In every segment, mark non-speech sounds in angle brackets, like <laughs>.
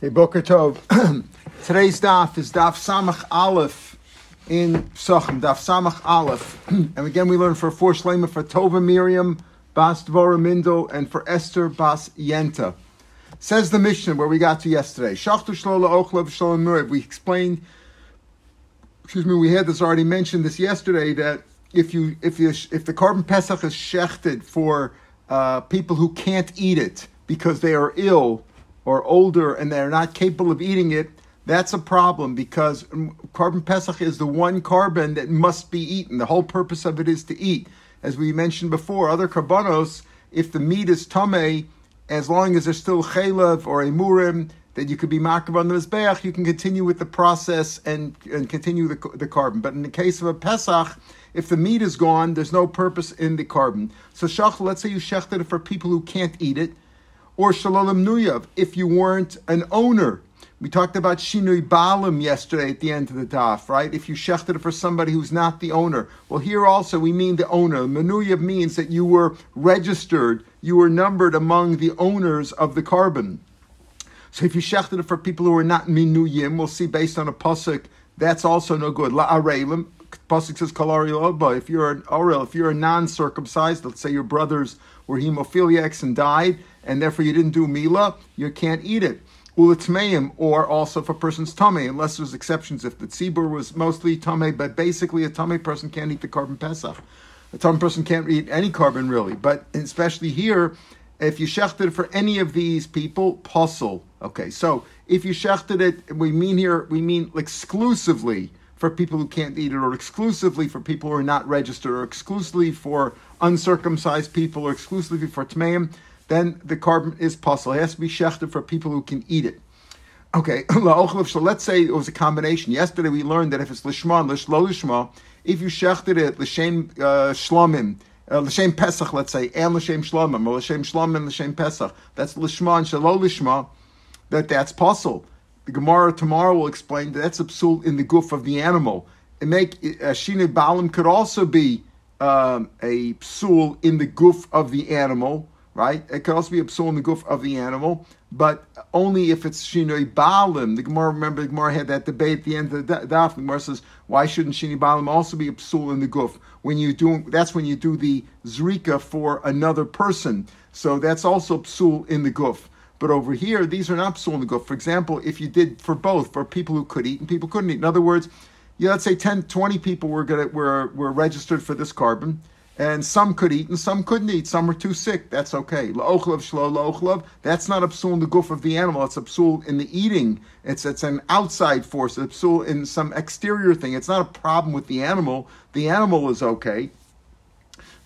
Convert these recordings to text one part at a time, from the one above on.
Hey, Boker Tov. <clears throat> Today's daf is daf Samach Aleph in Psachim, daf Samach Aleph. <clears throat> and again, we learn for four shlema for Tova Miriam, Bas Dvora Mindel, and for Esther Bas Yenta. Says the Mishnah where we got to yesterday. Shachtu Shlola Ochlav Shalom Nuriv. We explained, excuse me, we had this already mentioned this yesterday that if you if you if the korban pesach is shechted for uh, people who can't eat it because they are ill or older and they're not capable of eating it, that's a problem because korban pesach is the one korban that must be eaten. The whole purpose of it is to eat. As we mentioned before, other korbanos, if the meat is tame, as long as there's still chaylev or emurim, that you could be makav on the mizbeach, you can continue with the process and, and continue the, the korban. But in the case of a pesach, if the meat is gone, there's no purpose in the korban. So shach, let's say you shechted it for people who can't eat it, or shalolim nuyav, if you weren't an owner. We talked about shinui balim yesterday at the end of the daf, right? If you shechted it for somebody who's not the owner. Well, here also we mean the owner. Menuyav means that you were registered, you were numbered among the owners of the korban. So if you shechted it for people who are not minuyim, we'll see based on a pasuk, that's also no good. La arelim, pasuk says kalari oba. If you're an orel, if you're a non-circumcised, let's say your brothers were hemophiliacs and died, and therefore you didn't do mila, you can't eat it. Ulitmeim, or also for person's tummy, unless there's exceptions if the tzibur was mostly tummy, but basically a tummy person can't eat the korban pesach. A tummy person can't eat any korban really, but especially here, if you shechted for any of these people, pasul. Okay, so if you shechted it, we mean here, we mean exclusively for people who can't eat it, or exclusively for people who are not registered, or exclusively for uncircumcised people, or exclusively for tmeim, then the korban is possible. It has to be shechted for people who can eat it. Okay, <laughs> so let's say it was a combination. Yesterday we learned that if it's lishma and lishlo lishma, if you shechted it l'shem uh, shlomim, uh, l'shem pesach, let's say, and l'shem shlomim, or l'shem shlomim l'shem pesach, that's lishma and shalo lishma, that that's possible. The Gemara tomorrow will explain that that's a psul in the goof of the animal. And make uh, shine balim could also be um, a psul in the goof of the animal right? It could also be a psul in the goof of the animal, but only if it's shinoi balim. The Gemara, remember, the Gemara had that debate at the end of the daf. The Gemara says, why shouldn't shinoi balim also be a psul in the goof? When you do, that's when you do the zrika for another person. So that's also psul in the goof. But over here, these are not psul in the goof. For example, if you did for both, for people who could eat and people couldn't eat. In other words, yeah, let's say 10, 20 people were, gonna, were, were registered for this korban and some could eat and some couldn't eat. Some were too sick. That's okay. La'ochlav shlo la'ochlav. That's not a psul in the goof of the animal. It's a psul in the eating. It's it's an outside force. It's in some exterior thing. It's not a problem with the animal. The animal is okay.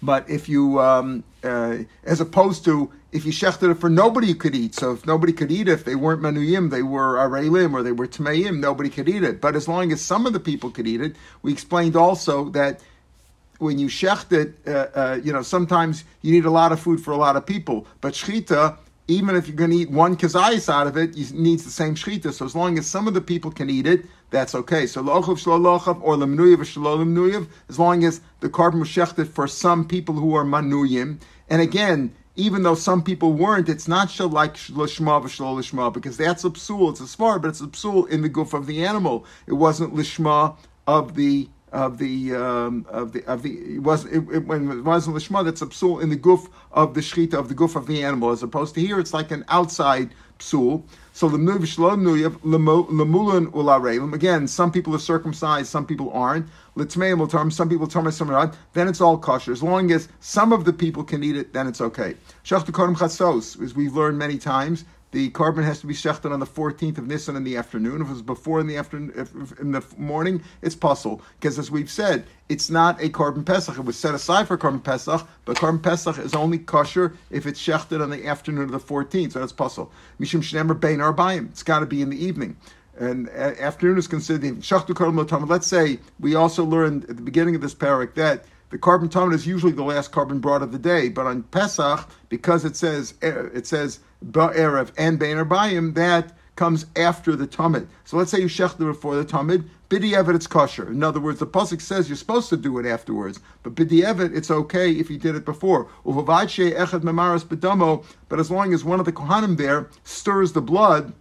But if you, um, uh, as opposed to if you shechted it for nobody could eat, so if nobody could eat it, if they weren't manuyim, they were arelim or they were tmeim, nobody could eat it. But as long as some of the people could eat it, we explained also that when you shecht it, uh, uh, you know, sometimes you need a lot of food for a lot of people. But shchita, even if you're going to eat one kazayis out of it, you needs the same shchita. So as long as some of the people can eat it, that's okay. So lochav shlolochav or lemnuyev or shalolim as long as the korban was shechted for some people who are manuyim. And again, even though some people weren't, it's not like lishma v'shlo lishma because that's a psul. It's a smar, but it's a psul in the goof of the animal. It wasn't lishma of the of the um, of the of the it was it, it, when it wasn't lishma that's a psul in the goof of the shechita of the goof of the animal as opposed to here it's like an outside psul. So the nuyav lemulan again some people are circumcised some people aren't litmeim will some people term some aren't then it's all kosher as long as some of the people can eat it then it's okay. Shachtu kodim chatzos as we've learned many times the korban has to be shechted on the 14th of Nisan in the afternoon. If it was before in the afternoon, in the morning, it's pasul. Because as we've said, it's not a korban pesach. It was set aside for korban pesach, but korban pesach is only kosher if it's shechted on the afternoon of the 14th. So that's pasul. Mishum shnemer bein arbayim. It's got to be in the evening. And uh, afternoon is considered the korban Let's say we also learned at the beginning of this parak that the korban tamid is usually the last korban brought of the day, but on Pesach, because it says uh, it says ba'erev and bein bayim, that comes after the tamid. So let's say you shechted before the tamid, b'di'evet it's kosher. In other words, the pasuk says you're supposed to do it afterwards, but b'di'evet it's okay if you did it before. echad memaras bedamo, but as long as one of the kohanim there stirs the blood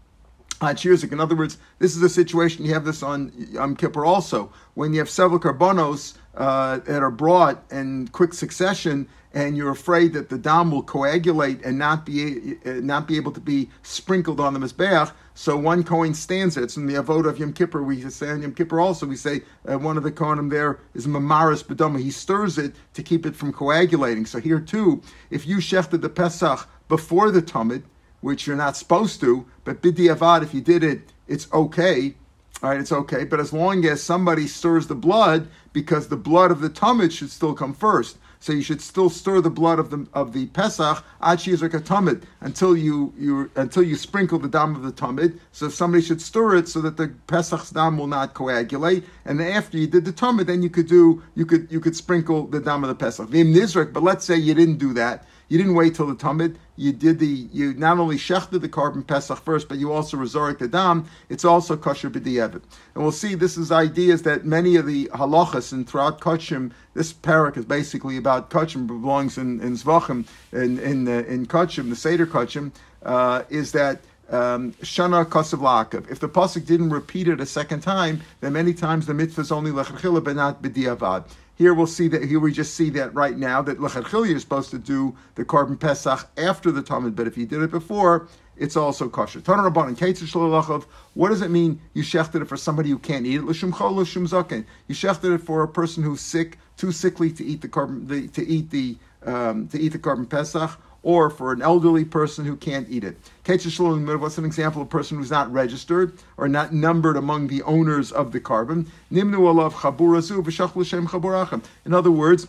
Chirzik. In other words, this is a situation you have this on Yom Kippur also when you have several karbonos uh, that are brought in quick succession, and you're afraid that the dam will coagulate and not be uh, not be able to be sprinkled on the mizbeach. So one kohen stands there. It's in the avoda of Yom Kippur. We say on Yom Kippur also. We say uh, one of the kohanim there is mamaris bedama. He stirs it to keep it from coagulating. So here too, if you shechted the pesach before the tamid, which you're not supposed to, but b'diavad, if you did it, it's okay. All right, it's okay. But as long as somebody stirs the blood, because the blood of the tamid should still come first. So you should still stir the blood of the of the Pesach tamid until you you until you sprinkle the dam of the tamid. So somebody should stir it so that the Pesach's dam will not coagulate. And after you did the tamid, then you could do you could you could sprinkle the dam of the Pesach. But let's say you didn't do that. You didn't wait till the tamid. You did the you not only shechted the korban pesach first, but you also resurrect the dam. It's also kosher b'di'evit. And we'll see this is ideas that many of the halachas and throughout kachim. This parak is basically about kachim belongs in in zvachim in in uh, in kachim the seder kachim uh, is that. Um, Shana Kasav La'akav. If the pasuk didn't repeat it a second time, then many times the mitzvah is only lechachila, but not b'diavad. Here we'll see that here we just see that right now that lechatchil you're supposed to do the korban pesach after the tamid, but if you did it before, it's also kosher. Tana rabbanon What does it mean? You shechted it for somebody who can't eat it. L'shum chol l'shum zaken. You shechted it for a person who's sick, too sickly to eat the korban, the, to eat the um, to eat the korban pesach or for an elderly person who can't eat it. What's an example of a person who's not registered or not numbered among the owners of the korban? In other words,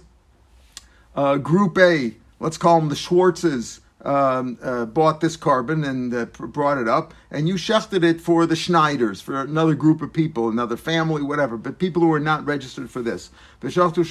uh, Group A, let's call them the Schwartzes, um, uh, bought this korban and uh, brought it up, and you shechted it for the Schneiders, for another group of people, another family, whatever, but people who are not registered for this. Uh, so you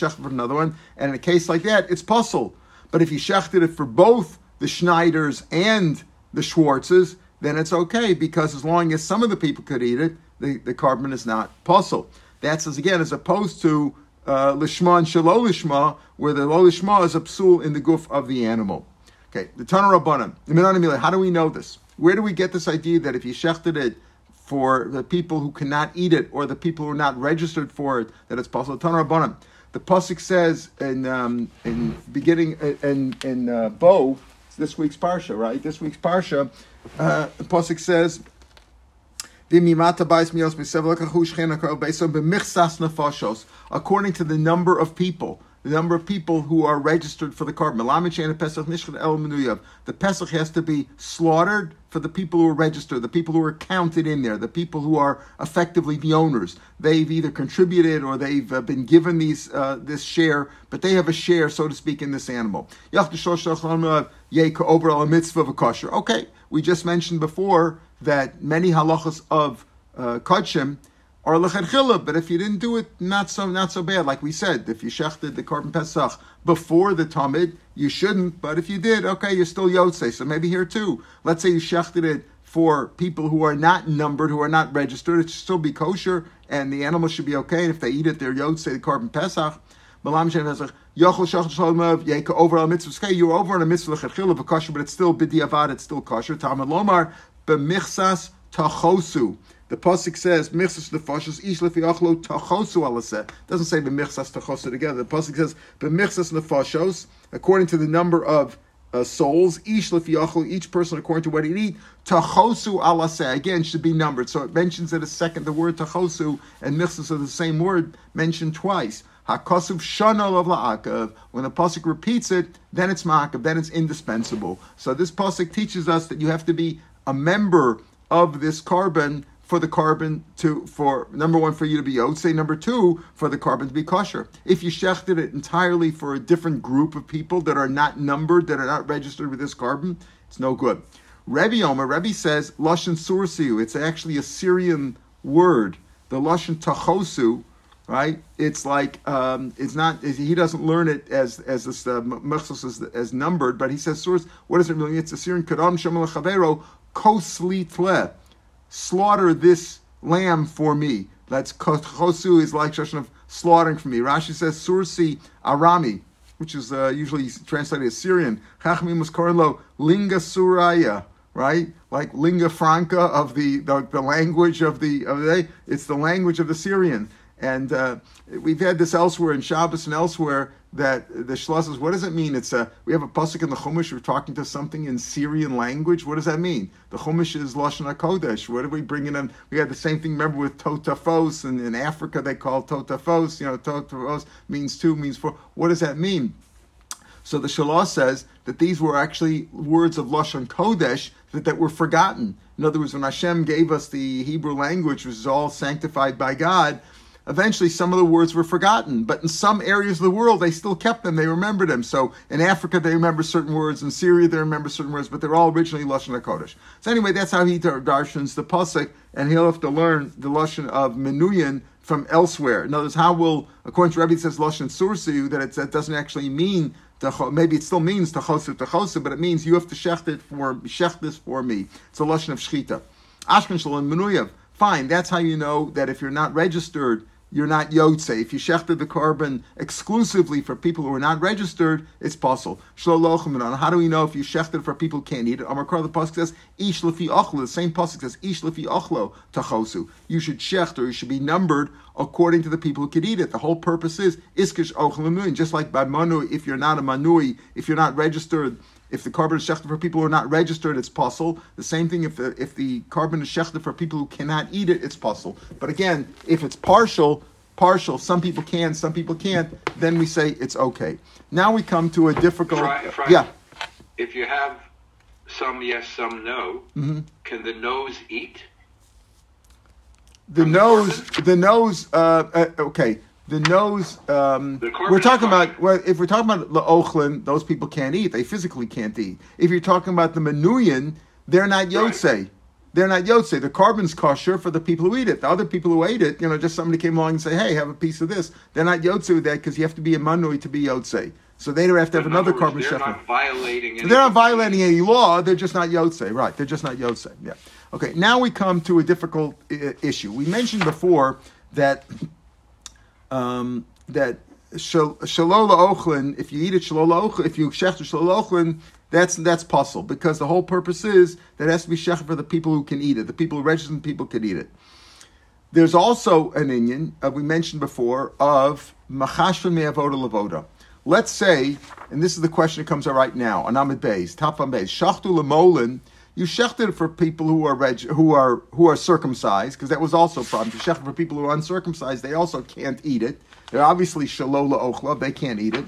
for another one, and in a case like that, it's pasul. But if you shechted it for both the Schneiders and the Schwartzes, then it's okay because as long as some of the people could eat it, the, the korban is not pasul. That's as again as opposed to uh, lishma and shelo lishma, where the lo lishma is a psul in the goof of the animal. Okay, the Tana Rabbanim. How do we know this? Where do we get this idea that if you shechted it for the people who cannot eat it or the people who are not registered for it, that it's possible? Tana Rabbanim. The pasuk says in um, in beginning in in uh, Bo, this week's parsha, right? This week's parsha, uh, the pasuk says according to the number of people, the number of people who are registered for the korban. The Pesach has to be slaughtered for the people who are registered, the people who are counted in there, the people who are effectively the owners. They've either contributed or they've uh, been given these uh, this share, but they have a share, so to speak, in this animal. Okay, we just mentioned before that many halachas of uh, kachim are lechatchila, but if you didn't do it, not so not so bad. Like we said, if you shechted the korban pesach before the tamid, you shouldn't. But if you did, okay, you're still yotze. So maybe here too. Let's say you shechted it for people who are not numbered, who are not registered. It should still be kosher, and the animal should be okay. And if they eat it, they're yotze the korban pesach. Over on mitzvah, you're over on a mitzvah lechatchila, kosher, but it's still bidiavad, it's still kosher. Talmud lomar b'michsas tachosu. The pasuk says michsas nefashos ish lefiachlo tachosu alaseh. Doesn't say b'michsas tachosu together. The pasuk says b'michsas nefashos according to the number of uh, souls, ish lefiachlo, each person according to what he eat. Tachosu alaseh again should be numbered. So it mentions it a second. The word tachosu and michsas are the same word mentioned twice. Hakasuv shana of la'akav. When the pasuk repeats it, then it's ma'akav, then it's indispensable. So this pasuk teaches us that you have to be a member of this korban for the korban to for number one for you to be say number two for the korban to be kosher. If you shechted it entirely for a different group of people that are not numbered, that are not registered with this korban, it's no good. Rebbe Omer, Rebbe says lashon sursiu. It's actually a Syrian word. The lashon tachosu, right? It's like um, it's not. He doesn't learn it as as this uh, as, as numbered, but he says source. What does it mean? It's a Syrian kadam shemal chavero koslitle, slaughter this lamb for me. That's chosu is like expression of slaughtering for me. Rashi says sursi arami, which is uh, usually translated as Syrian. Chachmim was lo linga suraya. right? Like lingua franca of the, the, the language of the of the it's the language of the Syrian. And uh, we've had this elsewhere in Shabbos and elsewhere that the Shloss says, what does it mean? It's a, we have a pasuk in the Chumash, we're talking to something in Syrian language. What does that mean? The Chumash is Lashon HaKodesh. What are we bringing in? We had the same thing, remember, with Totafos, and in Africa they call Totafos, you know, Totafos means two, means four. What does that mean? So the Shalah says that these were actually words of Lashon Kodesh that, that were forgotten. In other words, when Hashem gave us the Hebrew language, which is all sanctified by God, eventually some of the words were forgotten. But in some areas of the world, they still kept them. They remembered them. So in Africa, they remember certain words. In Syria, they remember certain words, but they're all originally Lashon HaKodesh. So anyway, that's how he darshans the Pasuk, and he'll have to learn the Lashon of Menuyan from elsewhere. In other words, how will, according to Rebbe, it says Lashon Sursiu, that it doesn't actually mean maybe it still means tachosu tachosu, but it means you have to shecht it for shecht this for me. It's a lashon of shchita. Ashkan and menuyev. Fine, that's how you know that if you're not registered you're not yotze. If you shechted the korban exclusively for people who are not registered, it's possible. How do we know if you shechted for people who can't eat it? Amakar the pasuk says ish lefi ochlo. The same pasuk says ish lefi ochlo tachosu. You should shecht or you should be numbered according to the people who could eat it. The whole purpose is iskish ochel Just like by manu, if you're not a manui, if you're not registered if the korban is shechted for people who are not registered, it's possible. The same thing if the if the korban is shechted for people who cannot eat it, it's possible. But again, if it's partial, partial, some people can, some people can't, then we say it's okay. Now we come to a difficult. yeah. If you have some yes, some no, mm-hmm. can the nose eat? The nose, the, the nose. Uh, uh, okay the nose. Um, we're talking about well, if we're talking about the ochlin, those people can't eat. They physically can't eat. If you're talking about the menuyan, they're not yotze. Right. They're not yotze. The korban's kosher for the people who eat it. The other people who ate it, you know, just somebody came along and say, "Hey, have a piece of this." They're not yotze with that because you have to be a manui to be yotze. So they don't have to have another korban They're not violating. They're not violating any law. They're just not yotze. Right? They're just not yotze. Yeah. Okay. Now we come to a difficult I- issue. We mentioned before that um, that shalola ochlin, if you eat it shalola ochlin, if you shechter shalola ochlin, that's that's pasul because the whole purpose is that it has to be shecher for the people who can eat it, the people who the people can eat it. There's also an Indian uh, we mentioned before of machashvan me'avoda lavoda. Let's say, and this is the question that comes out right now on Amid Beis, on Beis, shachtu lemolin you shechted for people who are reg- who are who are circumcised, because that was also a problem. You shechted for people who are uncircumcised; they also can't eat it. They're obviously shalola ochla; they can't eat it.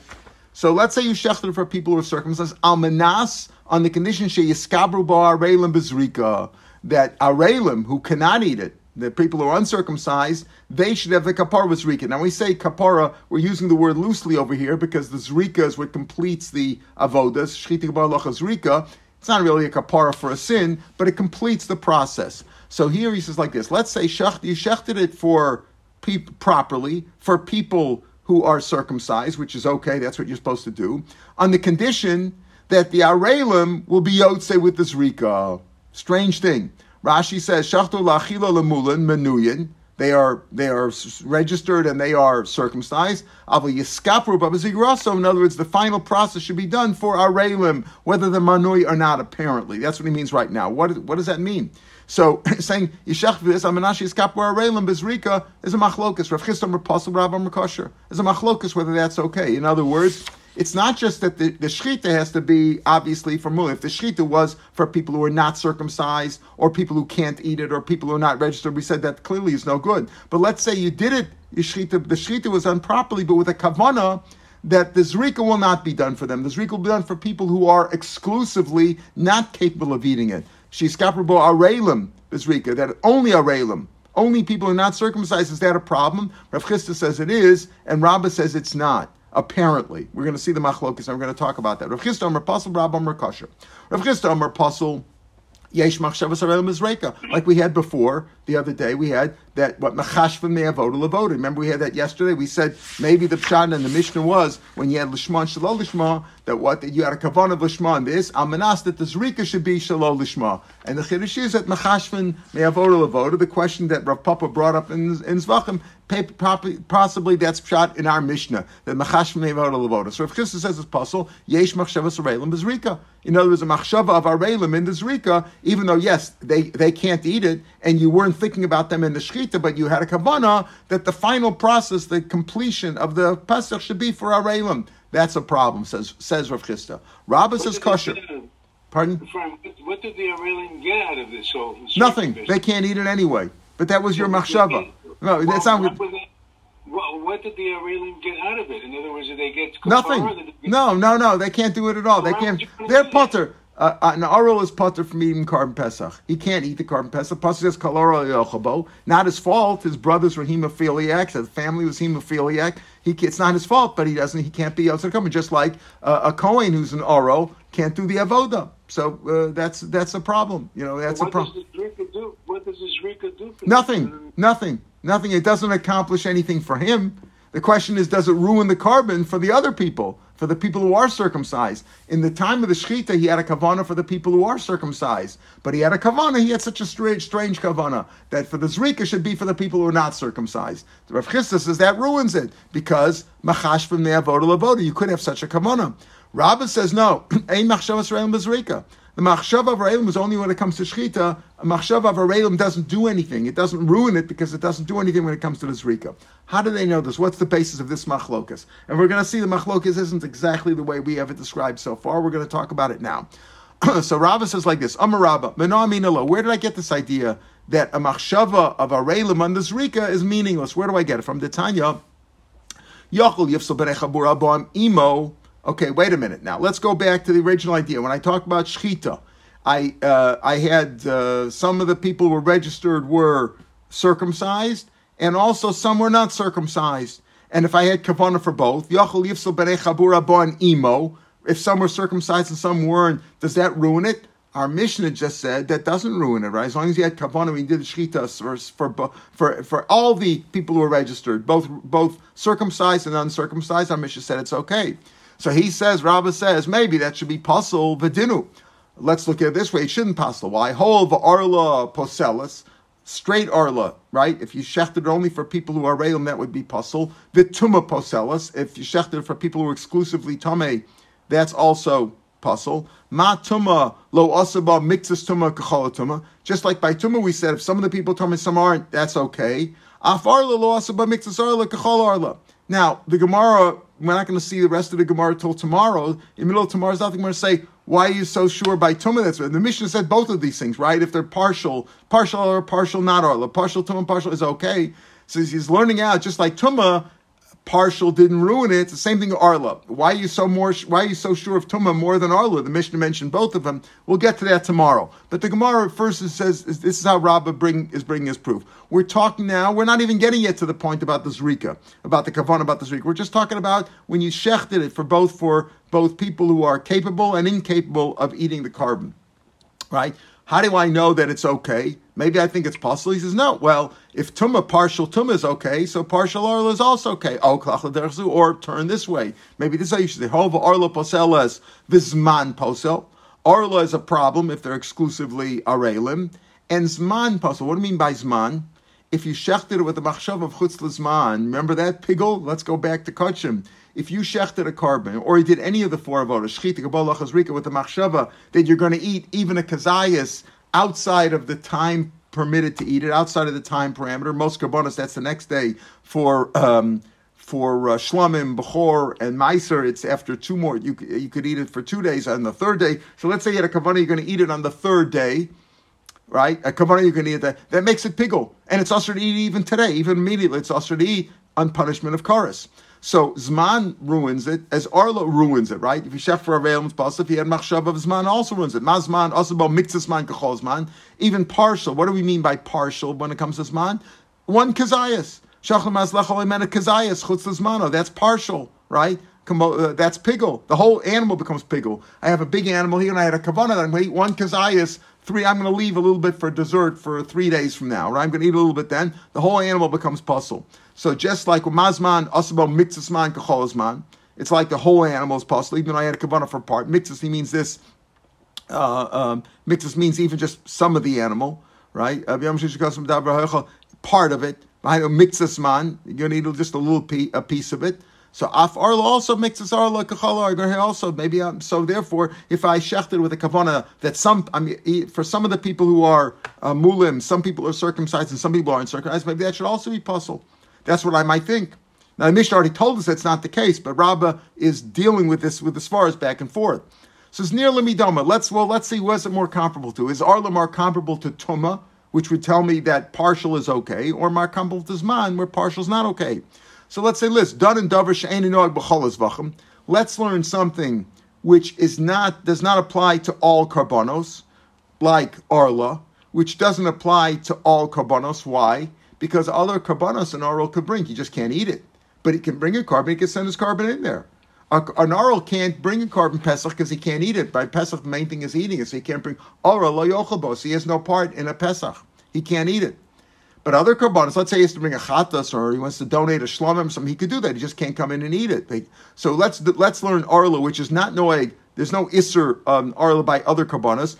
So let's say you shechted for people who are circumcised. Almanas on the condition sheyiskabru ba arelim bezrika that arelim who cannot eat it, the people who are uncircumcised, they should have the kapara with zrika. Now we say kapara, we're using the word loosely over here because the zrika is what completes the avodas. Shchita zrika it's not really a kapara for a sin, but it completes the process. So here he says like this: Let's say shecht, you shechted it for pe- properly for people who are circumcised, which is okay. That's what you're supposed to do, on the condition that the arelim will be yotze with the zrika. Strange thing. Rashi says shachtu lachila lemulin menuyin. They are they are registered and they are circumcised. So in other words, the final process should be done for arelim, whether the manui or not. Apparently, that's what he means right now. What what does that mean? So <clears throat> saying yishach v'is amanashi bezrika is a machlokus. Rav Chistam Rav Rav is a machlokus whether that's okay. In other words it's not just that the, the shechita has to be obviously for mula. If the shechita was for people who are not circumcised or people who can't eat it or people who are not registered, we said that clearly is no good. But let's say you did it, the shechita, the shechita was done properly, but with a kavana that the zrika will not be done for them. The zrika will be done for people who are exclusively not capable of eating it. She's kaprabo arelim, zrika, that only arelim. Only people who are not circumcised, is that a problem? Rav Chisda says it is, and Rabbah says it's not. Apparently, we're going to see the machlokas, and we're going to talk about that. Rav Chisda Amar Pasul, Rav Amar Kasher. Rav Chisda Amar Pasul, Yesh Machshavas Arelim Like we had before the other day, we had that what machashva have voted Remember we had that yesterday. We said maybe the pshat and the Mishnah was when you had lishma and shalol lishma that what that you had a kavan of lishma in this almanas that the zrika should be shalol lishma and the chiddush is that machashvan may have voted The question that Rav Papa brought up in in Zvachim possibly that's pshat in our Mishnah that machashvan may have voted So if Chisda says it's possible yesh machshavas arelim bezrika. In other words, a machshava of arelim in the zrika, even though yes they they can't eat it and you weren't thinking about them in the shechita but you had a kavana that the final process, the completion of the Pesach should be for Arelim. That's a problem, says says Rav Chisda. Rabba says kosher. Pardon? What did the Arelim get out of this whole? Nothing. They can't eat it anyway. But that was your machshava. No, that's not. What, what, what did the Arelim get out of it? In other words, did they get nothing? They get, no, no, no. They can't do it at all. They can't. They're putter. Uh, uh, an Arul is putter from eating korban pesach. He can't eat the korban pesach. Pasuk says kalora yochabo. Not his fault. His brothers were hemophiliacs. His family was hemophiliac. He, it's not his fault, but he doesn't. He can't be outside coming. Just like uh, a Kohen who's an Oro can't do the avoda. So uh, that's that's a problem. You know that's a problem. What does the do? What does this do? nothing. Nothing. Nothing. It doesn't accomplish anything for him. The question is, does it ruin the korban for the other people, for the people who are circumcised? In the time of the Shechita, he had a kavana for the people who are circumcised. But he had a kavana, he had such a strange, strange kavana, that for the Zrika should be for the people who are not circumcised. The Rav Chisda says that ruins it, because machash from the avoda you could have such a kavana. Rabbah says no, <clears throat> ein machshavas bezrika. The machshav of Arelim is only when it comes to shechita. A machshav of Arelim doesn't do anything. It doesn't ruin it because it doesn't do anything when it comes to the zrika. How do they know this? What's the basis of this machlokas? And we're going to see the machlokas isn't exactly the way we have it described so far. We're going to talk about it now. <clears throat> so Rava says like this: Amar Rava, Where did I get this idea that a machshava of Arelim on the zrika is meaningless? Where do I get it from? The Tanya. Yachol yifsel berechabur imo Okay, wait a minute now. Let's go back to the original idea. When I talked about shechita, I uh, I had uh, some of the people who were registered were circumcised, and also some were not circumcised. And if I had kavana for both. If some were circumcised and some weren't, does that ruin it? Our Mishnah just said that doesn't ruin it, right? As long as you had kavana, we did shechita for, for for for all the people who were registered, both both circumcised and uncircumcised. Our Mishnah said it's okay. So he says, Rabbah says, maybe that should be pasul v'dinu. Let's look at it this way. It shouldn't puzzle. Why? Hol arla poselis, straight arla, right? If you shechted only for people who are re'im, that would be pasul. Vituma poselis, if you shechted for people who are exclusively tame, that's also pasul. Ma tuma lo asaba mixus tuma tuma. Just like by tuma we said, if some of the people tame, some aren't, that's okay. Af arla lo asaba mixus arla kachol arla. Now, the Gemara, we're not going to see the rest of the Gemara till tomorrow. In the middle of tomorrow's nothing going to say, why are you so sure by Tumah? That's the Mishnah said both of these things, right? If they're partial, partial or partial not Arla, partial Tumah, partial is okay. So he's learning out, just like Tumah, partial didn't ruin it. It's the same thing with Arla. Why are you so more? Why are you so sure of Tumah more than Arla? The Mishnah mentioned both of them. We'll get to that tomorrow. But the Gemara first says this is how Rabbah bring is bringing his proof. We're talking now. We're not even getting yet to the point about the zrika, about the kavan, about the zrika. We're just talking about when you shechted it for both for both people who are capable and incapable of eating the korban, right? How do I know that it's okay? Maybe I think it's possible. He says, no. Well, if tuma partial tuma is okay, so partial arla is also okay. Oh, or turn this way. Maybe this is how you should say. Hova arla poseles vizman posel. Arla is a problem if they're exclusively arelim. And zman posel. What do you mean by zman? If you shechted it with the machshav of chutz zman, remember that pigel? Let's go back to kachim if you shechted a korban, or you did any of the four avodas, shchita, kabbalah, chazrika, with the machshava, that you're going to eat even a kazayas outside of the time permitted to eat it, outside of the time parameter. Most karbonas, that's the next day for um, for uh, bechor, and meiser. It's after two more. You you could eat it for two days on the third day. So let's say you had a kavana, you're going to eat it on the third day. Right, a kavana going to eat that. That makes it pigel, and it's also to eat even today, even immediately. It's also to eat on punishment of chorus. So Zman ruins it as Arla ruins it, right? If you chef for a Realm's Pasif, he had Machshav of Zman also ruins it. Mazman, also about Mixasman, Kachol Zman. Even partial. What do we mean by partial when it comes to Zman? One Kazayas. Shachlam Azlechol Emena Kazayas, Chutz Zmano. That's partial, right? uh, that's piggle. The whole animal becomes piggle. I have a big animal here, and I had a kavana that I'm going to eat one kazayas. Three, I'm going to leave a little bit for dessert for three days from now. Right? I'm going to eat a little bit then. The whole animal becomes pasul. So just like mazman, asabo mitzvahman kacholazman, it's like the whole animal is pasul. Even though I had a kavana for part. Mitzvah means this. Uh, um, means even just some of the animal, right? Part of it. Mitzvahman, you're going to eat just a little piece of it. So af arla also makes us arla kachala also maybe um, so therefore if I shechted with a kavana that some I mean for some of the people who are uh, mulim some people are circumcised and some people aren't circumcised maybe that should also be pasul. That's what I might think. Now the Mishnah already told us that's not the case, but Rabbah is dealing with this with the svaras back and forth. So it's near limidoma. Let's well let's see what's it more comparable to. Is arla more comparable to tuma, which would tell me that partial is okay, or more comparable to zman, where partial is not okay. So let's say, listen, done and davar she'enin v'chem. Let's learn something which is not does not apply to all karbonos, like arla, which doesn't apply to all karbonos. Why? Because other karbonos an arl could bring, he just can't eat it, but he can bring a korban. He can send his korban in there. An arl can't bring a korban pesach because he can't eat it. By pesach, the main thing is eating it, so he can't bring arl lo yochabos. He has no part in a pesach. He can't eat it. But other karbanos, let's say he has to bring a chatas or he wants to donate a shlomim, something he could do that. He just can't come in and eat it. So let's let's learn arla, which is not noeg. There's no isser um, arla by other karbanos.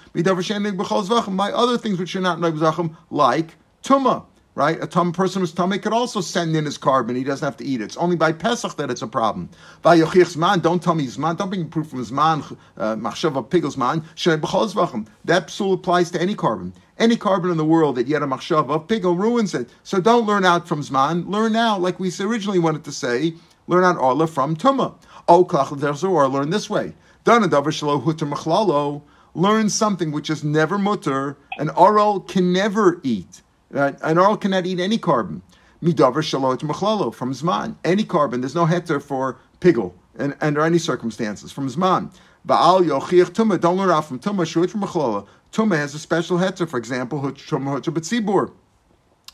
My other things which are not noeg like tuma. Right, a tum person who's tummy could also send in his korban. He doesn't have to eat it. It's only by Pesach that it's a problem. Don't tell me zman. Don't bring proof from zman. Uh, Machshava pigel zman. That psul applies to any korban any korban in the world that yet a machshava, pigel ruins it. So don't learn out from Zman. Learn now, like we originally wanted to say, learn out Arla from Tuma. Oh, or learn this way. Learn something which is never mutter. An oral can never eat. An oral cannot eat any korban. Midavar shalot machlalo from Zman. Any korban, there's no heter for pigel and under any circumstances from Zman. Baal yochiach tuma. Don't learn out from tuma. Shuit from machlala. Tuma has a special heter, for example, Tuma Betzibur,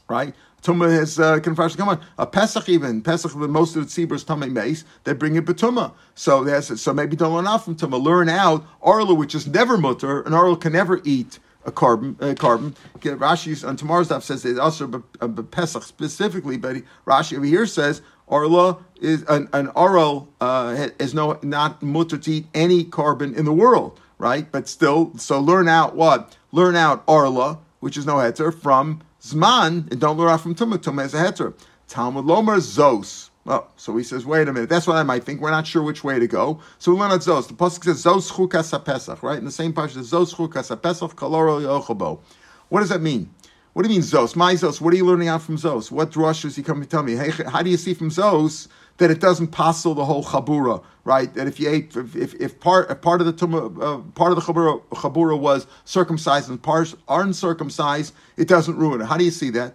right? Tuma has uh. Come on, a Pesach even Pesach. Most of the tzibur tummy mace. They bring it betuma. So there's so maybe don't learn out from tuma. Learn out arla, which is never mutter, and arla can never eat a korban. A korban. Rashi on tomorrow's daf says it's also a Pesach specifically, but Rashi over here says arla is an, an oral uh, is no not mutter to eat any korban in the world right? But still, so learn out what? Learn out Arla, which is no heter, from Zman, and don't learn out from Tumah. Tumah is a heter. Talmud Lomer Zos. Oh, so he says, wait a minute. That's what I might think. We're not sure which way to go. So we learn out Zos. The pasuk says Zos chukas pesach, right? In the same pasuk, Zos chukas pesach kaloro yochabo. What does that mean? What do you mean Zos? My Zos. What are you learning out from Zos? What drush is he coming to tell me? Hey, how do you see from Zos that it doesn't passel the whole chabura, right? That if you ate, if, if, if part if part of the tumah, uh, part of the chabura, chabura was circumcised and parts aren't circumcised, it doesn't ruin it. How do you see that?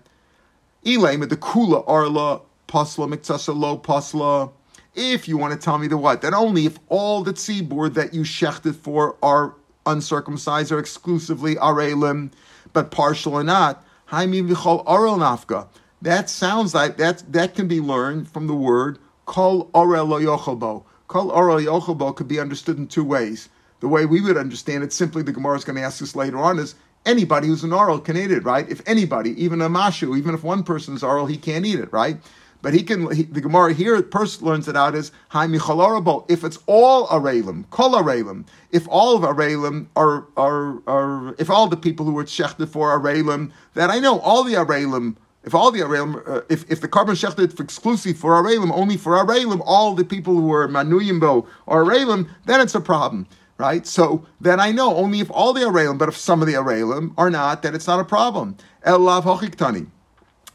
Elaim the kula arla pasla mitzasa lo pasla. If you want to tell me the what, then only if all the tzibur that you shechted for are uncircumcised or exclusively arelim, but partial or not. Haimi v'chol aral nafka. That sounds like that that can be learned from the word Kol orel lo yochelbo. Kol orel yochelbo could be understood in two ways. The way we would understand it, simply the Gemara is going to ask us later on, is anybody who's an oral can eat it, right? If anybody, even a mashu, even if one person's oral, he can't eat it, right? But he can. He, the Gemara here first learns it out as haimichalarabo. If it's all arelim, kol arelim. If all of arelim are are are, if all the people who were shechted for arelim, that I know all the arelim if all the Arelim, uh, if, if the korban shechted exclusive for Arelim, only for Arelim, all the people who are Manuyimbo or Arelim, then it's a problem, right? So then I know only if all the Arelim, but if some of the Arelim are not, then it's not a problem. El lav hochiktani.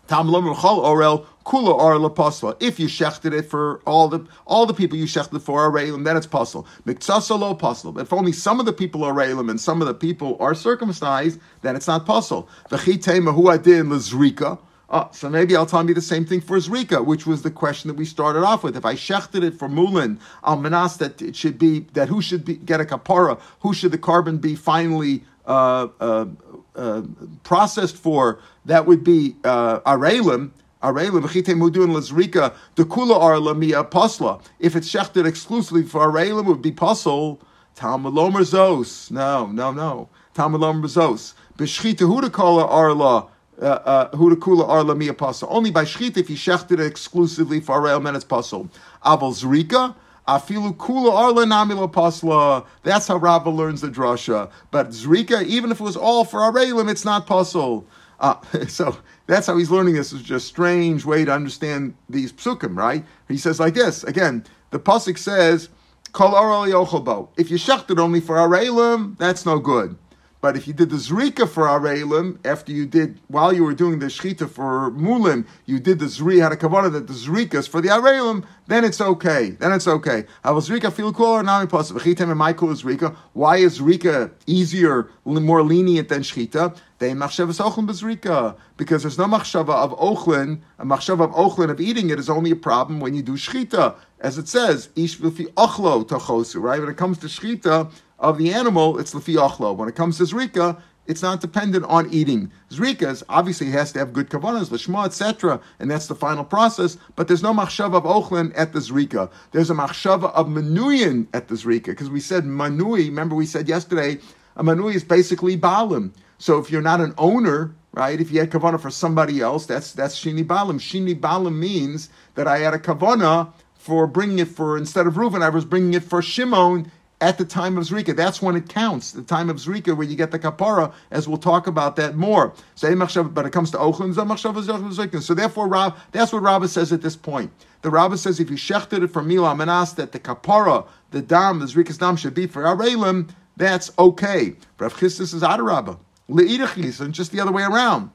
Tam orel kula or. If you shechted it for all the all the people you shechted for Arelim, then it's pasul. Miktsasa lo. But if only some of the people are Arelim and some of the people are circumcised, then it's not pasul. V'chitema hu adin lezrika. Oh, so maybe I'll tell me the same thing for Zrika, which was the question that we started off with. If I shechted it for Mulin, Manas, that it should be, that who should be, get a kapara, who should the korban be finally uh, uh, uh, processed for, that would be uh, Arelim, Arela v'chite mudun lazrika the kula mia pasla. If it's shechted exclusively for arela, would be pasul. Talmulomer zos. No, no, no. Talmulomer zos. B'shchita hudakala arla. Uh, uh, hudakula arla mia pasla. Only by shchita if you shechted exclusively for arela, then it's pasul. Aval zrika. Afilu kula arla namila pasla. That's how Rabbah learns the drasha. But zrika, even if it was all for arelim, it's not pasul. Uh, <laughs> so that's how he's learning this. It's just a strange way to understand these psukim, right? He says like this again. The pasuk says, "Kol yochel If you shechted only for arelim, that's no good. But if you did the zrika for arelim, after you did while you were doing the shchita for mulim, you did the zri had a kavanah that the zrikas for the arelim, then it's okay. Then it's okay. I was zrika feel cool or nami possible. Chitem and Michael is zrika. Why is zrika easier, more lenient than shchita? They machshavas ochlin bezrika because there's no machshava of ochlin. A machshava of ochlin of eating it is only a problem when you do shchita, as it says ish ochlo tachosu. Right when it comes to shchita of the animal, it's lefi achlo. When it comes to zrika, it's not dependent on eating. Zrikas obviously has to have good kavanas, lishma, etc., and that's the final process. But there's no machshava of ochlin at the zrika. There's a machshava of manuyin at the zrika because we said manui. Remember we said yesterday a manui is basically balim. So if you're not an owner, right? If you had kavana for somebody else, that's that's shini balim. Shini balim means that I had a kavana for bringing it for instead of Reuven, I was bringing it for Shimon at the time of Zrika. That's when it counts, the time of Zrika, where you get the kapara, as we'll talk about that more. So, but it comes to Ochlin, So, therefore, Rab, that's what Rabbah says at this point. The Rabbah says if you shechted it for Mila Manas, that the kapara, the dam, the Zrika's dam should be for Arelim, that's okay. Rav Chistis is Adarabah. Le'idachis, and just the other way around.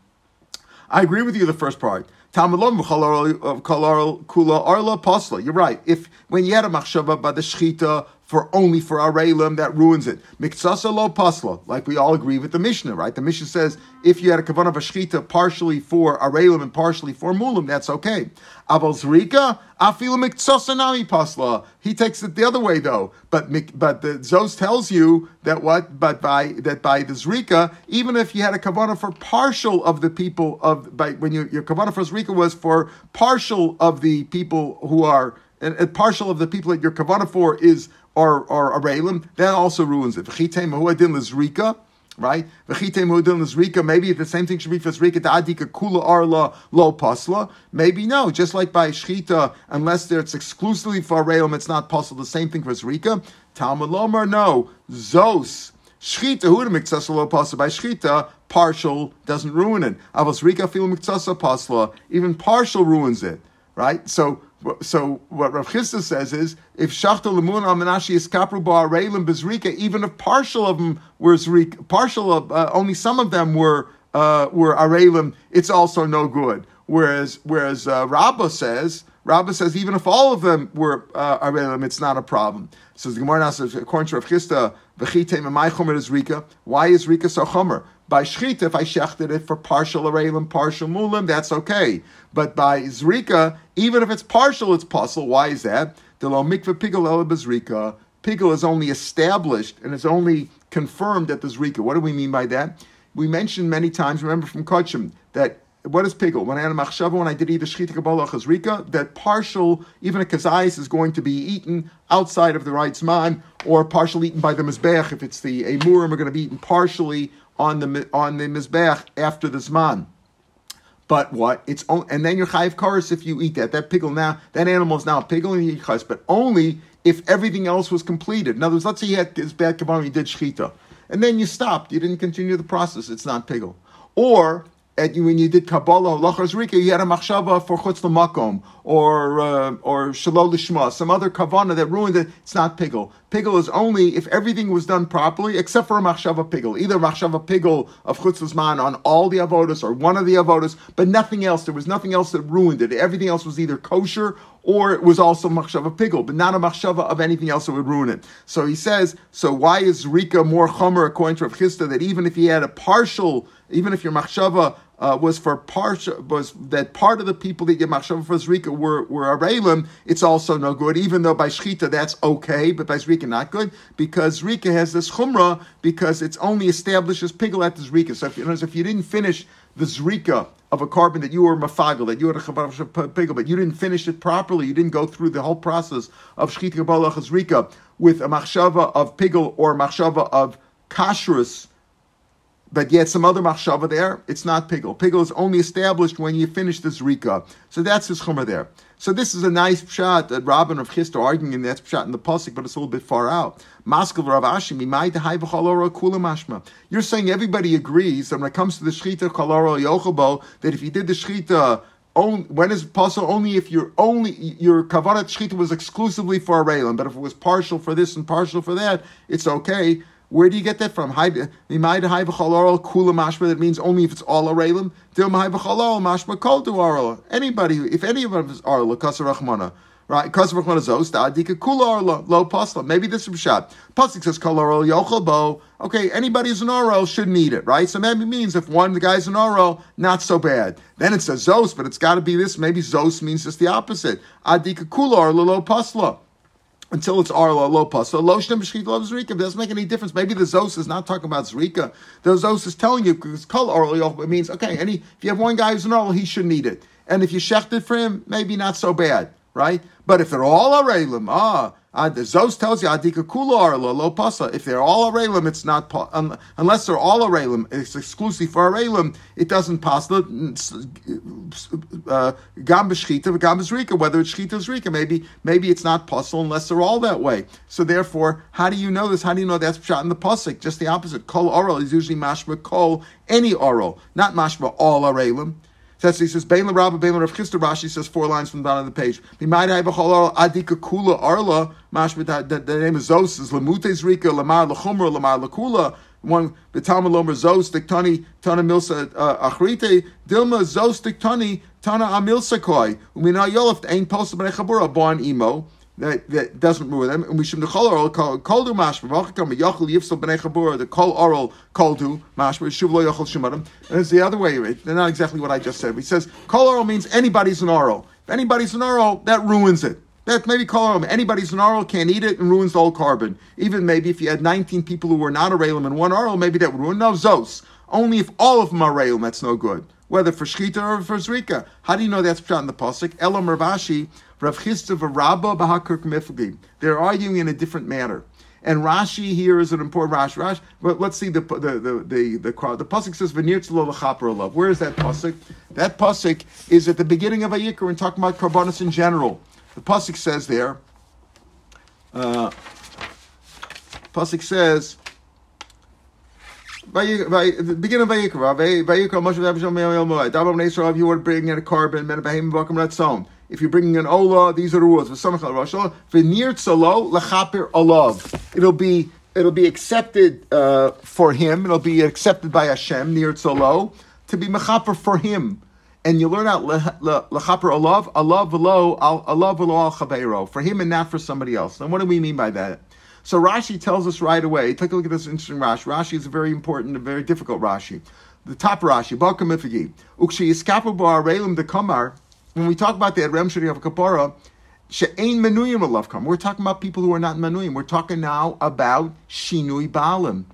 I agree with you the first part. Talmud uh, kula. You're right. If when you had a machshava by the shchita for only for arelim, that ruins it. Miktsasa lo pasla, like we all agree with the Mishnah, right? The Mishnah says if you had a kavanah of partially for arelim and partially for mulim, that's okay. Aval zrika afilu miktsasa nami pasla. He takes it the other way though. But but the Zos tells you that what? But by that by the zrika, even if you had a kavanah for partial of the people of by when you, your kavanah for zrika was for partial of the people who are and, and partial of the people that your kavanah for is or or arelim, that also ruins it. Right? Maybe the same thing should be for Zrika, the Adika Kula Arla Lo Pasla. Maybe no, just like by Shchita, unless it's exclusively for Arelim, it's not possible. The same thing for Zrika. Talmud Lomar, no. Zos. Shchita, who to lo pasla by Shchita, partial doesn't ruin it. Avos Rika feel miktasa pasla, even partial ruins it. Right? So so what Rav Chisda says is, if Shachta Lemun al Menashi is Kapru Bezrika, even if partial of them were Zrika, partial of, uh, only some of them were, uh, were Areilim, it's also no good. Whereas, whereas uh, Rabbah says, Rabbah says even if all of them were uh, it's not a problem. So the Gemara says, according to Rav Chisda, V'chite Mamai Chomer is Rika. Why is Rika so Chomer? By Shchita, if I shechted it for partial Areilim, partial Mulim, that's okay. But by Zrika, even if it's partial, it's pasul. Why is that? The lo mikveh pigel Zrika. Pigel is only established and it's only confirmed at the Zrika. What do we mean by that? We mentioned many times, remember from Kochim, that what is pigel? When I had a machshava, when I did either shchita kabbalah chazrika, that partial, even a kazayis, is going to be eaten outside of the right zman, or partially eaten by the mizbeach. If it's the emurim, are going to be eaten partially on the on the mizbeach after the zman. But what? It's only, and then you're chayiv karis if you eat that. That pigel now, that animal is now a pigel and you eat but only if everything else was completed. In other words, let's say you had this bad kabbalah, you did shchita, and then you stopped, you didn't continue the process. It's not pigel. Or at, when you did Kabbalah Lachas Rika, you had a machshava for Chutz Makom or uh, or Shalol Lishma, some other kavana that ruined it. It's not pigel. Pigel is only if everything was done properly, except for a machshava pigel. Either machshava pigel of Chutz Lishman on all the avodas or one of the avodas, but nothing else. There was nothing else that ruined it. Everything else was either kosher or it was also machshava pigel, but not a machshava of anything else that would ruin it. So he says, so why is Rika more chomer according to Rav Chisda that even if he had a partial, even if your machshava uh, was for part was that part of the people that get machshava for zrika were were arelim. It's also no good, even though by shchita that's okay, but by zrika not good because zrika has this chumrah because it's only established as pigel at the zrika. So if, you know, if you didn't finish the zrika of a korban that you were mafagel, that you had a chavar pigel, but you didn't finish it properly, you didn't go through the whole process of shchita kabbalah chazrika with a machshava of pigel or machshava of kashrus, but yet some other machshava there, it's not pigel. Pigel is only established when you finish the zrika. So that's his chumrah there. So this is a nice shot that Rabban of Chist are arguing, and that's shot in the pasuk, but it's a little bit far out. You're saying everybody agrees that when it comes to the shchita kaloro yochabo, that if you did the shchita only, when is possible only if your only your kavanat shchita was exclusively for a railim, but if it was partial for this and partial for that, it's okay. Where do you get that from? That means only if it's all a railim. Anybody, if any of them is arla, kasar rachmana. Right, kasar rachmana zos, adika kula lo pasla. Maybe this is shot. Pasik says kol arla bo. Okay, anybody who's an oral shouldn't eat it, right? So maybe means if one the guys an oral, not so bad. Then it says zos, but it's got to be this. Maybe zos means just the opposite. Adika kula lo pasla until it's arla lo So Lo shtem b'shchita lo zrika. It doesn't make any difference. Maybe the zos is not talking about zrika. The zos is telling you because kol arla it means okay. Any if you have one guy who's an arla, he should need it. And if you shecht it for him, maybe not so bad, right? But if they're all arelim, ah, uh, the Zos tells you adika kula arla lo pasa. If they're all arelim, it's not um, unless they're all arelim. It's exclusive for arelim. It doesn't pasa uh, gam b'shchita gam. Whether it's shchita or zrika, maybe maybe it's not possible unless they're all that way. So therefore, how do you know this? How do you know that's shot in the pasuk? Just the opposite. Kol oral is usually mashma kol any oral, not mashma all arelim. That's he says Bein Rabba Bein Rav Chisda Rashi says four lines from the bottom of the page. Adika Kula Arla Mashma the, name of Zos is Lamutes Rika Lamar Lachumra Lamar Lakula one the Talmud Zos Diktani Tana Milsa uh, Achrite Dilma Zos Diktani Tana Amilsa Koi. Umina Yolaf Ain Posta Bnei Chabura Born Emo that, that doesn't ruin them. And we should call oral call du mashma. V'achakam yachol yifsel b'nei chabura. The call oral call du mashma. Shuv lo yachol shemadim. And it's the other way. They're not exactly what I just said. He says call oral means anybody's an oral. If anybody's an oral, that ruins it. That maybe call oral. Anybody's an oral can't eat it and ruins all korban. Even maybe if you had 19 people who were not a railim and one oral, maybe that would ruin. No, zos. Only if all of them are railim, that's no good. Whether for shchita or for zrika. How do you know that's pshat in the pasuk? Elam Ravashi Rav Chisda Rabba Bahakirk Mifli. They're arguing in a different matter. And Rashi here is an important Rashi. Rashi but let's see the the the the the, the, pasuk says Venir Tzlo love. Where is that pasuk? That pasuk is at the beginning of Ayikar and talking about karbonis in general. The pasuk says there. Uh, pasuk says. By the beginning of Vayikra, Vayikra, Moshe Rabbi Shlomo Moed. Dabam Nesrav, you were bringing in a korban, Men Bahim Vakum Ratzon. If you're bringing an ola, these are the rules. V'nir tzalo lechaper alav. It'll be it'll be accepted uh, for him. It'll be accepted by Hashem nir tzalo to be mechaper for him. And you learn out lechaper alav alav v'lo alav v'lo al chabeiro for him and not for somebody else. And what do we mean by that? So Rashi tells us right away. Take a look at this interesting Rashi. Rashi is a very important and very difficult Rashi. The top Rashi, Balkam Ifigi. Ukshi iskapu bo arelim de kamar when we talk about the Rem of Kapara, She'ain Menuyim Alavkam. We're talking about people who are not Menuyim. We're talking now about Shinui Balim.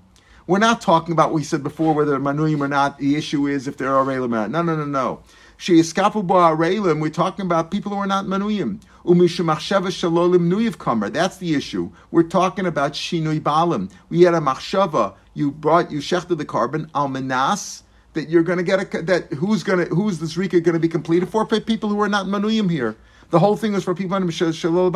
We're not talking about what we said before, whether Menuyim or not. The issue is if they're Arelim or not. No, no, no, no. She'eskapu Bo Arelim, we're talking about people who are not Menuyim. Umishemachsheva Shalolim Nuyiv Kamer. That's the issue. We're talking about Shinui Balim. We had a Machshava. You brought, you shechted the korban, Almanas that you're going to get a that who's going to who's this rika going to be completed for? For people who are not manuyim here. The whole thing is for people on shalom.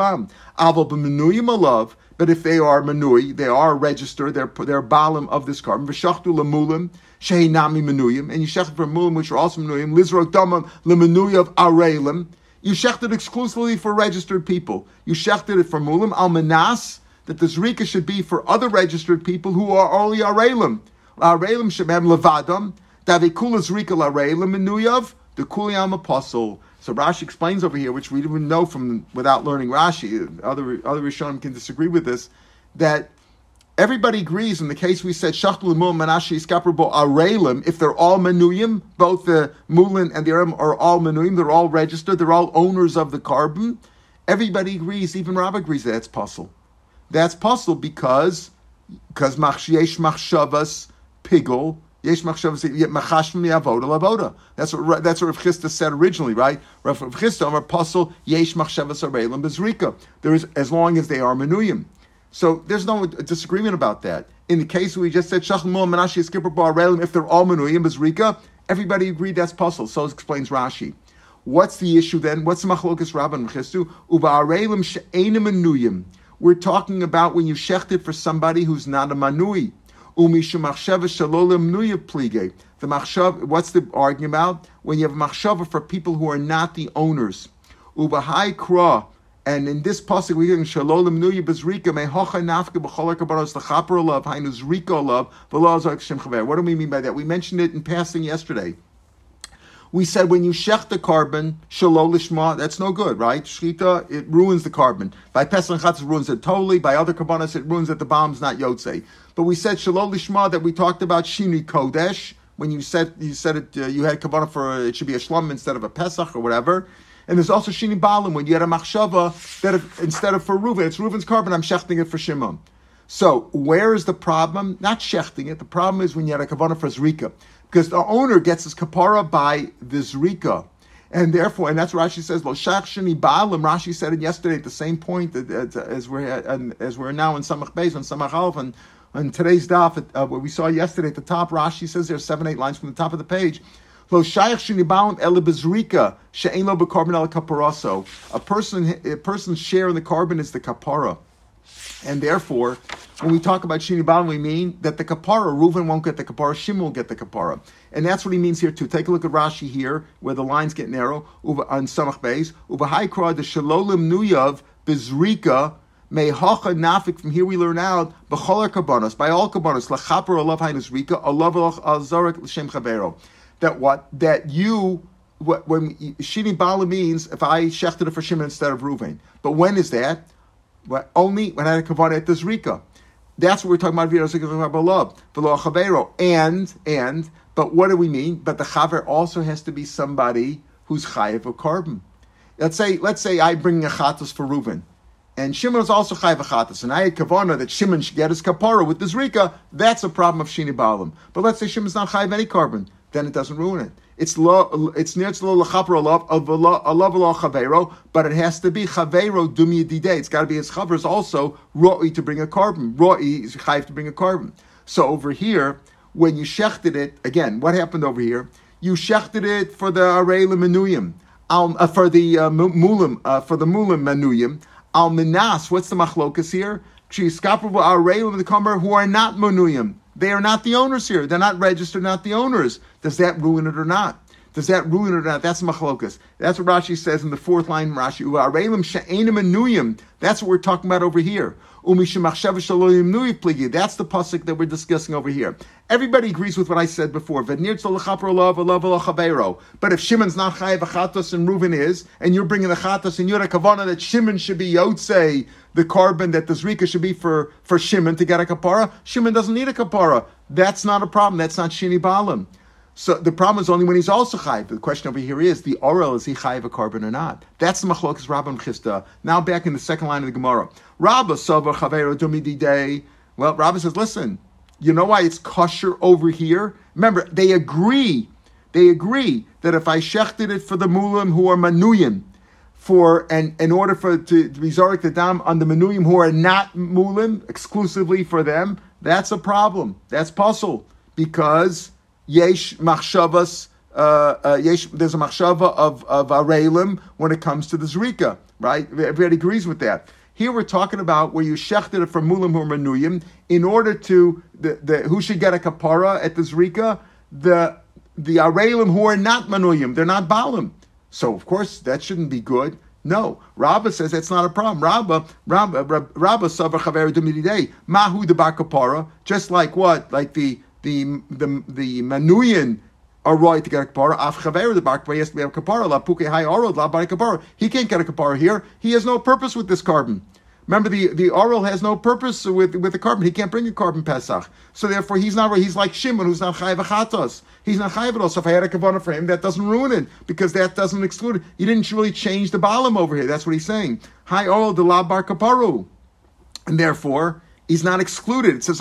Aval b'manuyim alav. But if they are manui, they are registered. They're they're balim of this korban. V'shachtu lemulim sheinami manuyim, and you shechted for mulim which are also manuyim. Lizrok damam lemanui of arelim. You shechted exclusively for registered people. You shechted it for mulim almanas that the zrika should be for other registered people who are only arelim. Arelim shemem levadam Davikulas Rika Lareila the Kuliyam Apostle. So Rashi explains over here, which we didn't know from without learning Rashi. Other other Rishonim can disagree with this. That everybody agrees in the case we said Shachtul Mul Manashi Skaprabo Arelim, if they're all Menuyim, both the Mulin and the Aram are all Menuyim, they're all registered, they're all owners of the korban. Everybody agrees, even Rav agrees that that's pasul. That's pasul because because Machshiesh Machshavas Pigel Yesh machashim avoda lavoda. That's what that's what Rav Chisda said originally, right? Rav Chisda Amar Pasul Yesh machshavas areilim bezrika. There is as long as they are menuyim. So there's no disagreement about that. In the case we just said shachmul menashi skipper bar if they're all menuyim bezrika, everybody agreed that's pasul. So explains Rashi. What's the issue then? What's the machlokas rabban mechistu? Uba areilim she'enim menuyim. We're talking about when you shechted for somebody who's not a manui. The machshav, what's the argument about? When you have machshava for people who are not the owners. Ubahai kra, and in this pasuk we're getting shalolim nuya bezrika mehocha nafka b'cholar kabaros lechaper love hainus riko love v'lo. What do we mean by that? We mentioned it in passing yesterday. We said when you shech the korban, shalol lishma, that's no good, right? Shchita, it ruins the korban. By Pesach Chatz, it ruins it totally. By other carbonas, it ruins that The bomb's not yotze. But we said shalol lishma that we talked about shini kodesh when you said you said it. Uh, you had kabbana for it should be a shlum instead of a Pesach or whatever. And there's also shini balim when you had a machshava that if, instead of for Reuven, it's Reuven's korban. I'm shechting it for Shimon. So where is the problem? Not shechting it. The problem is when you had a kavanah for Zrika because the owner gets his kapara by the zrika. And therefore, and that's what Rashi says, Lo shachshani ba'alim. Rashi said it yesterday at the same point as we're as we're now in Samach Beis and Samach Alf and on today's daf, uh, what we saw yesterday at the top. Rashi says there's seven eight lines from the top of the page. Lo shayach shini ba'alim ele bezrika she'en lo b'karbon el kaparaso. A person a person's share in the korban is the kapara. And therefore, when we talk about Shini Balam, we mean that the kapara, Reuven won't get the kapara, Shimon will get the kapara. And that's what he means here too. Take a look at Rashi here, where the lines get narrow, on Samach Beis. Ubahai the Shalolim Nuyav, Bizrika, Mehacha Nafik, from here we learn out, B'cholar Kabbanos, by all Kabbanos, Lachaper Olav Hainus Rika, Olav Azarik L'Shem Chavero. That what? That you when Shini Bala means if I shechted it for Shimon instead of Ruvain. But when is that? Only when I had a kavanah at the zrika. That's what we're talking about. Below chavero, and and but what do we mean? But the chaver also has to be somebody who's chayiv a korban. Let's say let's say I bring a chatos for Reuven, and Shimon is also chayiv a chatos, and I had kavana that Shimon should get his kapara with the zrika. That's a problem of shini balim. But let's say Shimon's not chayiv any korban, then it doesn't ruin it. It's lo, it's near to lo lachaper alav of alav lo chavero, but it has to be chavero dumi dide. It's got to be his chavers also roi to bring a korban. Roi is chayv to bring a korban. So over here, when you shechted it again, what happened over here? You shechted it for the arei menuyim, uh, for the uh, mulim, uh, for the mulim menuyim. Al minas, what's the machlokas here? Arei the comer who are not menuyim. They are not the owners here. They're not registered, not the owners. Does that ruin it or not? Does that ruin it or not? That's machlokas. That's what Rashi says in the fourth line. Rashi, That's what we're talking about over here. That's the pasuk that we're discussing over here. Everybody agrees with what I said before. But if Shimon's not chayav achatos and Reuven is, and you're bringing the chatos and you're a kavana that Shimon should be yotze the korban that the zrika should be for for Shimon to get a kapara, Shimon doesn't need a kapara. That's not a problem. That's not shini balim. So the problem is only when he's also chayiv. The question over here is the oral is he chayiv a korban or not? That's the machlokas Rabbam Chisda. Now back in the second line of the Gemara, Rabba Sava Chavero Dumidi Day. Well, Rabba says, listen, you know why it's kosher over here? Remember, they agree. They agree that if I shechted it for the mulim who are manuyim, for and in order for to, to be zarek the dam on the manuyim who are not mulim exclusively for them, that's a problem. That's pasul because yesh machshavas. Uh, uh, there's a machshava of of arelim when it comes to the zrika, right? Everybody agrees with that. Here we're talking about where you shechted it from mulim or manuyim in order to the, the who should get a kapara at the zrika the the arelim who are not manuyim, they're not balim. So of course that shouldn't be good. No, Rabba says that's not a problem. Rabba, Rabba, Rabba, Chaver Mahu de Bakapara, just like what, like the the the the Manuyan are right to get a kapara. Af chaver the bakpa has to be a kapara. La puke hay arod la bari kapara. He can't get a kapara here. He has no purpose with this korban. Remember, the, the oral has no purpose with, with the korban. He can't bring a korban pesach. So therefore, he's not he's like Shimon, who's not chayiv achatos. He's not chayiv at all. So if I had a kavana for him, that doesn't ruin it because that doesn't exclude it. He didn't really change the balam over here. That's what he's saying. Hi oral de la bar kaparu, and therefore he's not excluded. It says.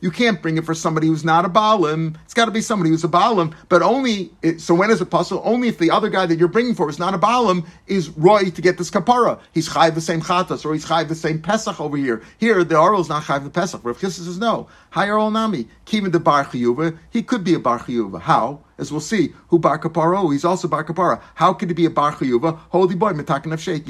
You can't bring it for somebody who's not a balim. It's got to be somebody who's a balim, but only. So when is it possible? Only if the other guy that you're bringing for is not a balim is roy to get this kapara. He's chayv the same chatas or he's chayv the same pesach over here. Here the oral is not chayv the pesach. Rav Chisda says no. Higher nami kivin the bar chiyuva. He could be a bar chiyuva. How? As we'll see, who bar kaparo? Oh, he's also bar kapara. How could he be a bar chiyuva? Holy boy, metakin of sheikh.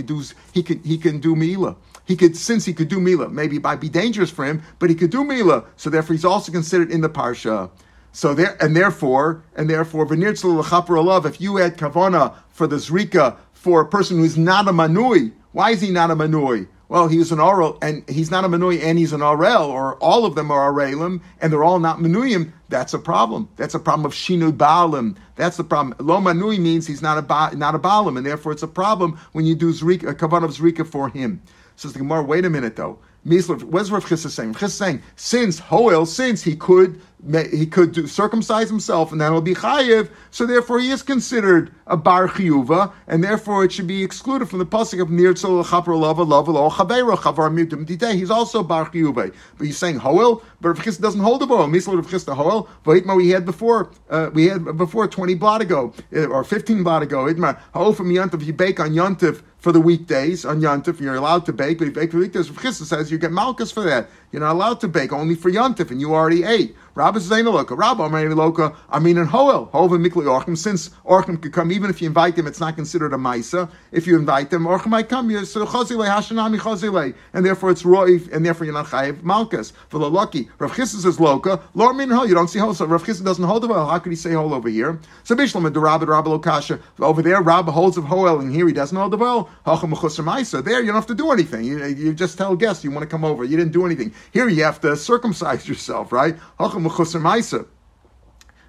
He can he can do mila he could, since he could do Mila, maybe it might be dangerous for him, but he could do Mila. So therefore, he's also considered in the Parsha. So there, and therefore, and therefore, love, if you had kavana for the zrika for a person who's not a manui, why is he not a manui? Well, he's an oral, and he's not a manui, and he's an orel, or all of them are orelim, and they're all not manuyim. That's a problem. That's a problem of shinu baalim. That's the problem. Lo manui means he's not a ba, not a baalim, and therefore it's a problem when you do zrika, a kavan of zrika for him. Says the Gemara, wait a minute though. What's Rav Chisda saying? Rav Chisda saying, since Hoel, since he could he could do, circumcise himself and then it'll be chayiv, so therefore he is considered a bar chiyuva, and therefore it should be excluded from the pasuk of nir tzol chaper lava lava lo chavera chavar mutim titeh. He's also bar chiyuva, but he's saying hoel, but Rav Chisda doesn't hold the boil. Misl Rav Chisda hoel, v'itma we had before, uh, we had before twenty blot ago uh, or fifteen blot ago. Itma hoel from yantiv you bake on yantiv for the weekdays on Yontif, you're allowed to bake, but you bake for weekdays, Chisda says you get malchus for that. You're not allowed to bake only for Yontif, and you already ate. Rabbi Zaina Loka, Rabbi Amari Loka, I mean in Hoel, Hoel and Mikli Orchim, since Orchim could come, even if you invite them, it's not considered a Maisa. If you invite them, Orchim might come, you so Chazile, Hashanami Chazile, and therefore it's Roif, and therefore you're not Chayiv Malchus. For the lucky, Rav Chisda says Loka, Lor mean Hoel, you don't see Hoel, so Rav Chisda doesn't hold the Hoel, how could he say Hoel over here? So Bishlam and Rabbi Rabbi Lokasha, over there, Rabbi holds of Hoel, and here he doesn't hold the Hoel, Maisa, there you don't have to do anything, you, you just tell guests you want to come over, you didn't do anything. Here you have to circumcise yourself, right?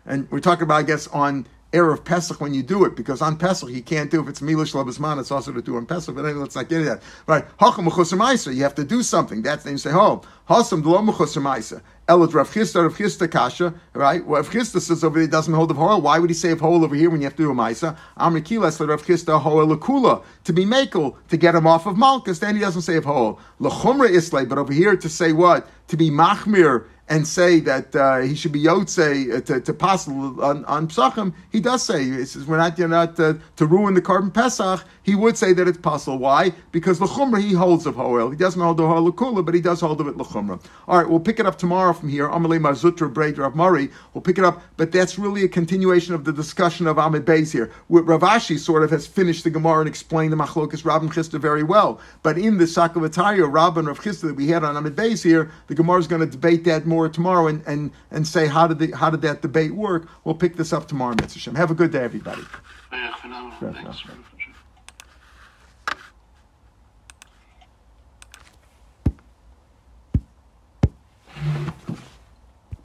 And we're talking about, I guess, on Erev Pesach when you do it, because on Pesach you can't do if it's Milish Labasman, it's also to do on Pesach, but anyway, let's not get into that. Right? Hacham you have to do something. That's then you say, oh, Hasam Dlo Mechusamaisa. Elot Rav Chisda, Rav Chisda Kasha, right? Well, if Chisda says over there doesn't hold of Hoel, why would he say of Hoel over here when you have to do a Maisa? Amr Kilas, Rav Chisda Hoel Lakula, to be Makel, to get him off of Malkus, then he doesn't say of Hoel. Lachumra Islay, but over here to say what? To be Machmir, and say that uh, he should be yotze uh, to, to pass on, on Psachim, he does say, he says, we're not, you're not uh, to ruin the korban Pesach, he would say that it's possible. Why? Because Lechumra, he holds of Hoel. He doesn't hold of Hoel Kula, but he does hold of it Lechumra. All right, we'll pick it up tomorrow from here. Amalei Marzutra Braid Rav Murray. We'll pick it up, but that's really a continuation of the discussion of Ahmed Beis here. Rav Ashi sort of has finished the Gemara and explained the Machlokas Rabban Chisda very well. But in the Sakavataya, Rabban Rav Chisda that we had on Ahmed Beis here, the Gemara is going to debate that more more tomorrow and, and, and say how did the, how did that debate work. We'll pick this up tomorrow, Mitzvah Have a good day, everybody.